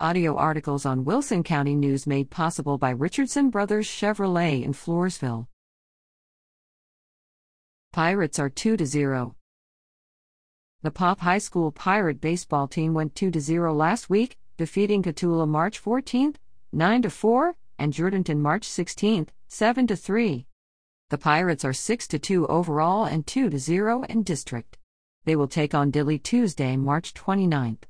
Audio articles on Wilson County News made possible by Richardson Brothers Chevrolet in Floresville. Pirates are 2 to 0. The Poth High School Pirate baseball team went 2 to 0 last week, defeating Cotulla March 14th, 9 to 4, and Jourdanton March 16th, 7 to 3. The Pirates are 6 to 2 overall and 2 to 0 in district. They will take on Dilley Tuesday, March 29th.